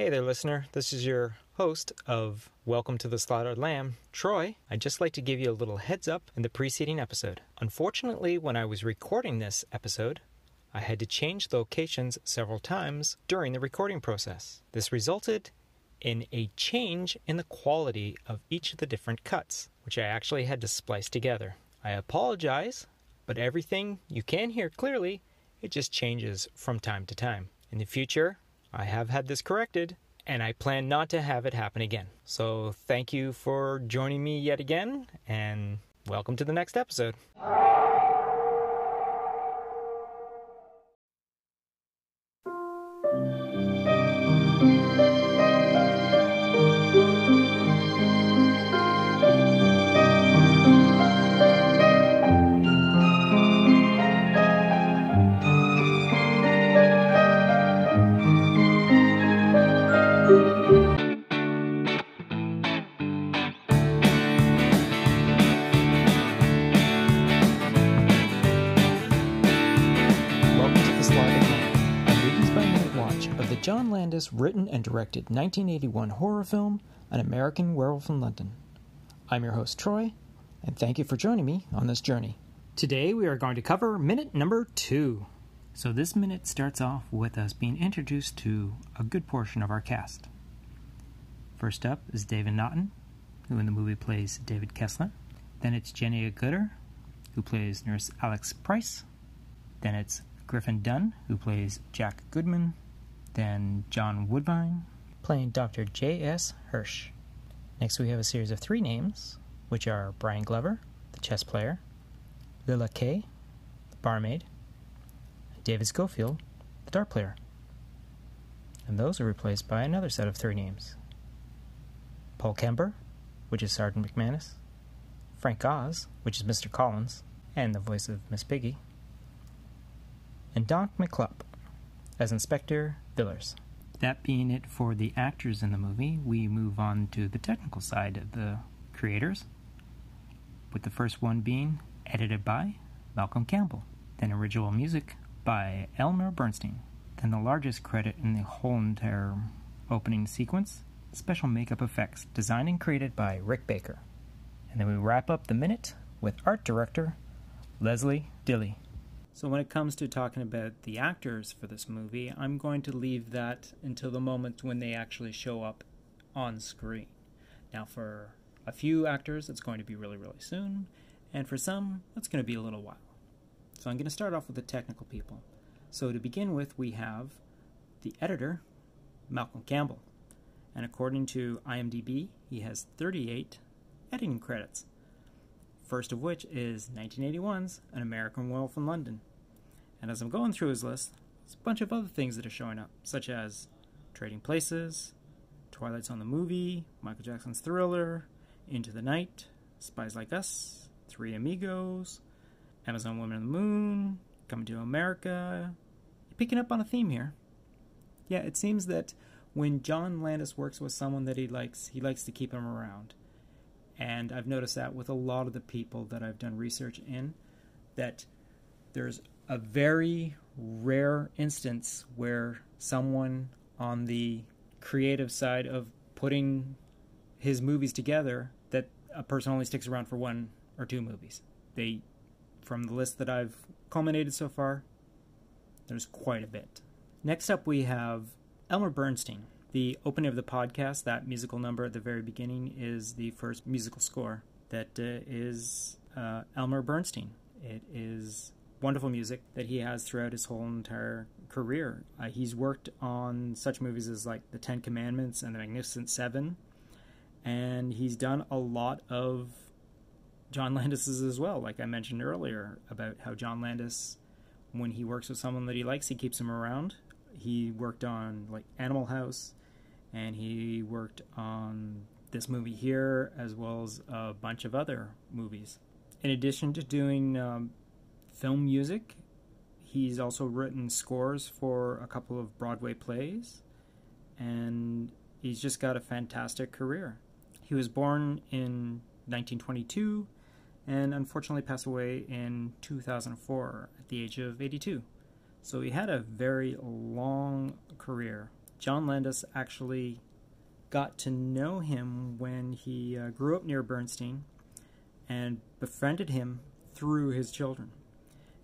Hey there, listener. This is your host of Welcome to the Slaughtered Lamb, Troy. I'd just like to give you a little heads up in the preceding episode. Unfortunately, when I was recording this episode, I had to change locations several times during the recording process. This resulted in a change in the quality of each of the different cuts, which I actually had to splice together. I apologize, but everything you can hear clearly, it just changes from time to time. In the future, I have had this corrected, and I plan not to have it happen again. So thank you for joining me yet again, and welcome to the next episode. John Landis written and directed 1981 horror film, An American Werewolf in London. I'm your host, Troy, and thank you for joining me on this journey. Today we are going to cover minute number two. So, this minute starts off with us being introduced to a good portion of our cast. First up is David Naughton, who in the movie plays David Kessler. Then it's Jenny Agutter, who plays Nurse Alex Price. Then it's Griffin Dunne, who plays Jack Goodman. Then John Woodvine, playing Dr. J.S. Hirsch. Next, we have a series of three names, which are Brian Glover, the chess player, Lila Kaye, the barmaid, David Schofield, the dart player. And those are replaced by another set of three names Paul Kember, which is Sergeant McManus, Frank Oz, which is Mr. Collins, and the voice of Miss Piggy, and Don McKillop as Inspector Villiers. That being it for the actors in the movie, we move on to the technical side of the creators, with the first one being edited by Malcolm Campbell, then original music by Elmer Bernstein, then the largest credit in the whole entire opening sequence, special makeup effects designed and created by Rick Baker. And then we wrap up the minute with art director Leslie Dilley. So, when it comes to talking about the actors for this movie, I'm going to leave that until the moment when they actually show up on screen. Now, for a few actors, it's going to be really, really soon, and for some, it's going to be a little while. So, I'm going to start off with the technical people. So, to begin with, we have the editor, Malcolm Campbell. And according to IMDb, he has 38 editing credits. First of which is 1981's An American Werewolf in London. And as I'm going through his list, there's a bunch of other things that are showing up, such as Trading Places, Twilight Zone the movie, Michael Jackson's Thriller, Into the Night, Spies Like Us, Three Amigos, Amazon Woman on the Moon, Coming to America. You're picking up on a theme here. Yeah, it seems that when John Landis works with someone that he likes, he likes to keep him around. And I've noticed that with a lot of the people that I've done research in, that there's a very rare instance where someone on the creative side of putting his movies together that a person only sticks around for one or two movies. They from the list that I've culminated so far, there's quite a bit. Next up we have Elmer Bernstein. The opening of the podcast, that musical number at the very beginning, is the first musical score that uh, is uh, Elmer Bernstein. It is wonderful music that he has throughout his whole entire career. Uh, he's worked on such movies as like The Ten Commandments and The Magnificent Seven, and he's done a lot of John Landis's as well. Like I mentioned earlier about how John Landis, when he works with someone that he likes, he keeps him around. He worked on like Animal House, and he worked on this movie here as well as a bunch of other movies. In addition to doing um, film music. He's also written scores for a couple of Broadway plays, and he's just got a fantastic career. He was born in 1922 and unfortunately passed away in 2004 at the age of 82. So he had a very long career, John Landis actually got to know him when he uh, grew up near Bernstein and befriended him through his children.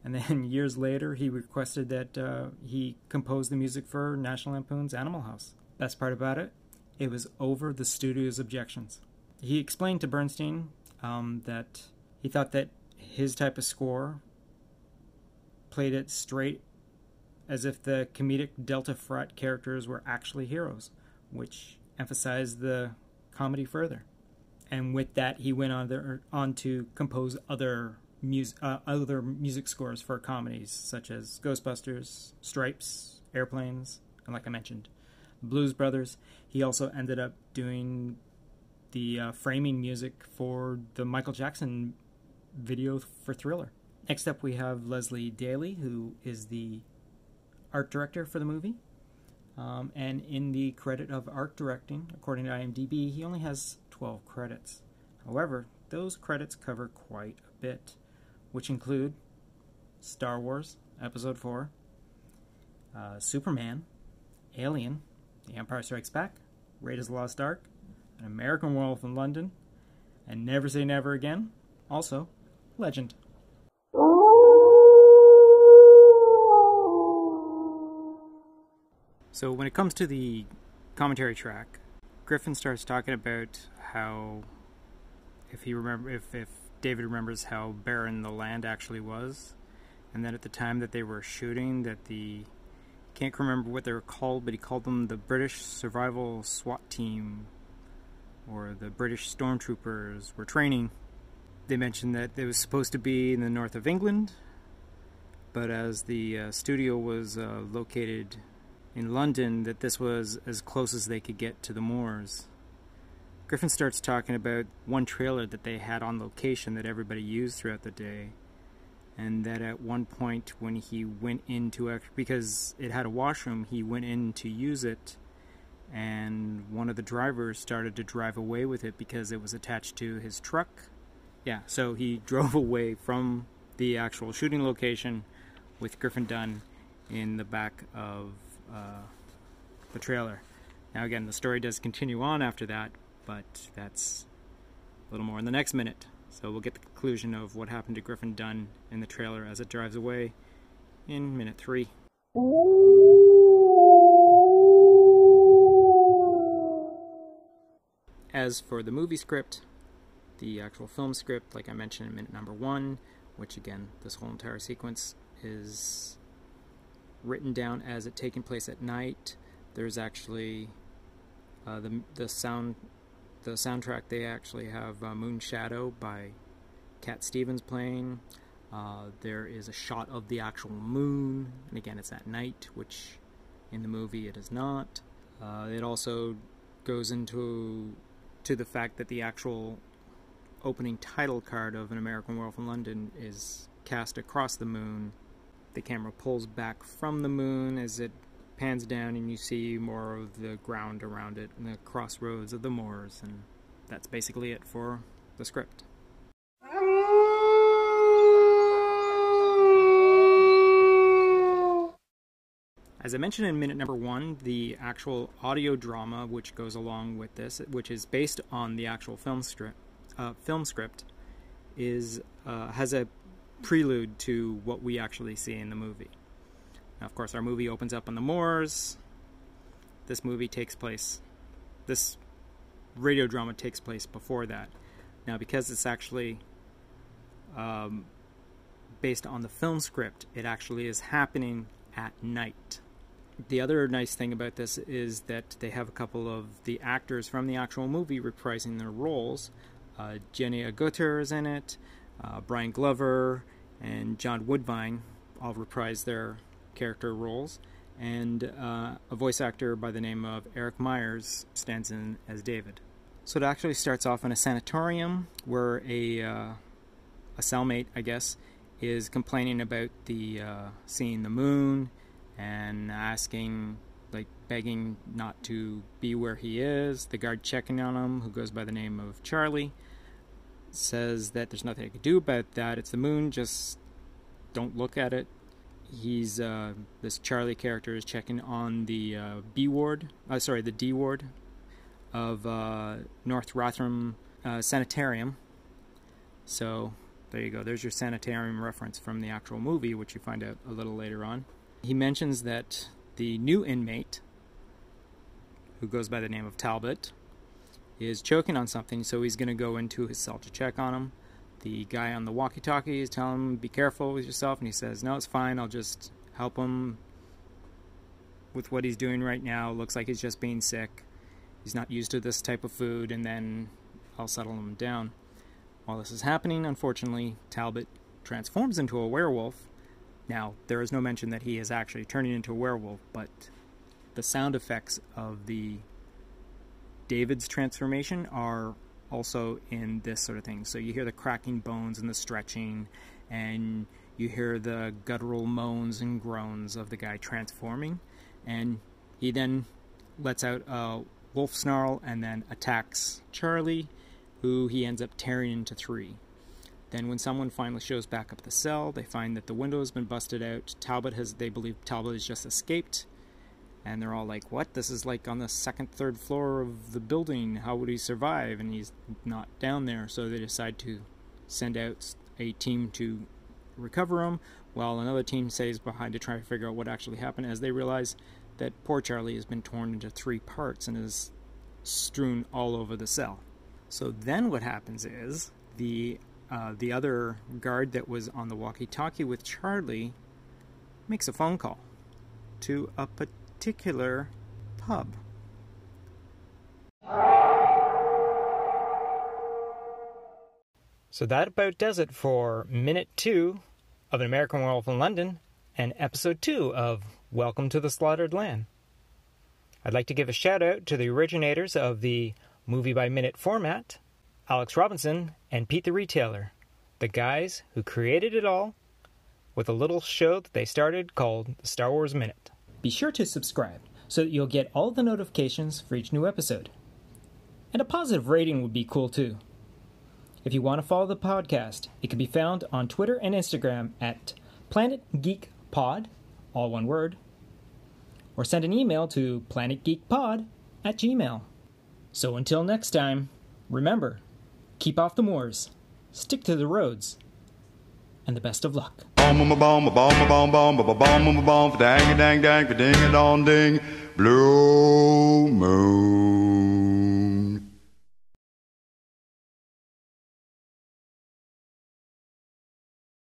And then years later, he requested that uh, he compose the music for National Lampoon's Animal House. Best part about it, it was over the studio's objections. He explained to Bernstein um, that he thought that his type of score played it straight as if the comedic Delta Frat characters were actually heroes, which emphasized the comedy further. And with that, he went on, there, on to compose other, uh, other music scores for comedies such as Ghostbusters, Stripes, Airplanes, and like I mentioned, Blues Brothers. He also ended up doing the uh, framing music for the Michael Jackson video for Thriller. Next up, we have Leslie Dilley, who is the art director for the movie. Um, and in the credit of art directing, according to IMDb, he only has 12 credits. However, those credits cover quite a bit, which include Star Wars Episode 4, uh, Superman, Alien, The Empire Strikes Back, Raiders of the Lost Ark, An American Werewolf in London, and Never Say Never Again, also Legend. So when it comes to the commentary track, Griffin starts talking about how if he remember if, if David remembers how barren the land actually was, and that at the time that they were shooting, that the can't remember what they were called, but he called them the British Survival SWAT Team or the British Stormtroopers were training. They mentioned that it was supposed to be in the north of England, but as the uh, studio was uh, located in London that this was as close as they could get to the moors. Griffin starts talking about one trailer that they had on location that everybody used throughout the day. And that at one point, when he went into because it had a washroom, he went in to use it, and one of the drivers started to drive away with it because it was attached to his truck. Yeah, so he drove away from the actual shooting location with Griffin Dunne in the back of uh, the trailer. Now, again, the story does continue on after that, but that's a little more in the next minute. So we'll get the conclusion of what happened to Griffin Dunne in the trailer as it drives away in minute three. As for the movie script, the actual film script, like I mentioned in minute number one, which again, this whole entire sequence is written down as it taking place at night. There's actually uh, the the sound the soundtrack. They actually have uh, Moon Shadow by Cat Stevens playing. Uh, there is a shot of the actual moon, and again, it's at night, which in the movie it is not. Uh, it also goes into to the fact that the actual opening title card of An American Werewolf in London is cast across the moon the camera pulls back from the moon as it pans down and you see more of the ground around it and the crossroads of the moors and that's basically it for the script. As I mentioned in minute number one, the actual audio drama which goes along with this, which is based on the actual film script, uh, film script, is uh, has a prelude to what we actually see in the movie. Now, of course, our movie opens up on the moors. This movie takes place, this radio drama takes place before that. Now, because it's actually um, based on the film script, it actually is happening at night. The other nice thing about this is that they have a couple of the actors from the actual movie reprising their roles. Uh, Jenny Agutter is in it uh, Brian Glover and John Woodvine all reprise their character roles, and uh, a voice actor by the name of Eric Myers stands in as David. So it actually starts off in a sanatorium where a uh, a cellmate, I guess, is complaining about the uh, seeing the moon and asking, like, begging not to be where he is. The guard checking on him, who goes by the name of Charlie, says that there's nothing I can do about that. It's the moon, just don't look at it. He's uh, this Charlie character is checking on the uh, B ward, uh, sorry, the D ward of uh, North Rotherham uh, Sanitarium. So there you go. There's your sanitarium reference from the actual movie, which you find out a little later on. He mentions that the new inmate, who goes by the name of Talbot, is choking on something, so he's going to go into his cell to check on him. The guy on the walkie talkie is telling him, Be careful with yourself, and he says, No, it's fine, I'll just help him with what he's doing right now. Looks like he's just being sick. He's not used to this type of food, and then I'll settle him down. While this is happening, unfortunately, Talbot transforms into a werewolf. Now, there is no mention that he is actually turning into a werewolf, but the sound effects of the David's transformation are also in this sort of thing. So you hear the cracking bones and the stretching, and you hear the guttural moans and groans of the guy transforming, and he then lets out a wolf snarl and then attacks Charlie, who he ends up tearing into three. Then, when someone finally shows back up the cell, they find that the window has been busted out. Talbot has, they believe Talbot has just escaped, and they're all like, "What? This is like on the second, third floor of the building. How would he survive?" And he's not down there, so they decide to send out a team to recover him, while another team stays behind to try to figure out what actually happened. As they realize that poor Charlie has been torn into three parts and is strewn all over the cell. So then, what happens is the uh, the other guard that was on the walkie-talkie with Charlie makes a phone call to a particular pub. So that about does it for minute two of An American Werewolf in London and episode two of Welcome to the Slaughtered Lamb. I'd like to give a shout out to the originators of the movie by minute format, Alex Robinson and Pete the Retailer, the guys who created it all with a little show that they started called the Star Wars Minute. Be sure to subscribe so that you'll get all the notifications for each new episode. And a positive rating would be cool too. If you want to follow the podcast, it can be found on Twitter and Instagram at Planet Geek Pod, all one word, or send an email to planetgeekpod at gmail. So until next time, remember, keep off the moors, stick to the roads, and the best of luck. Blue moon.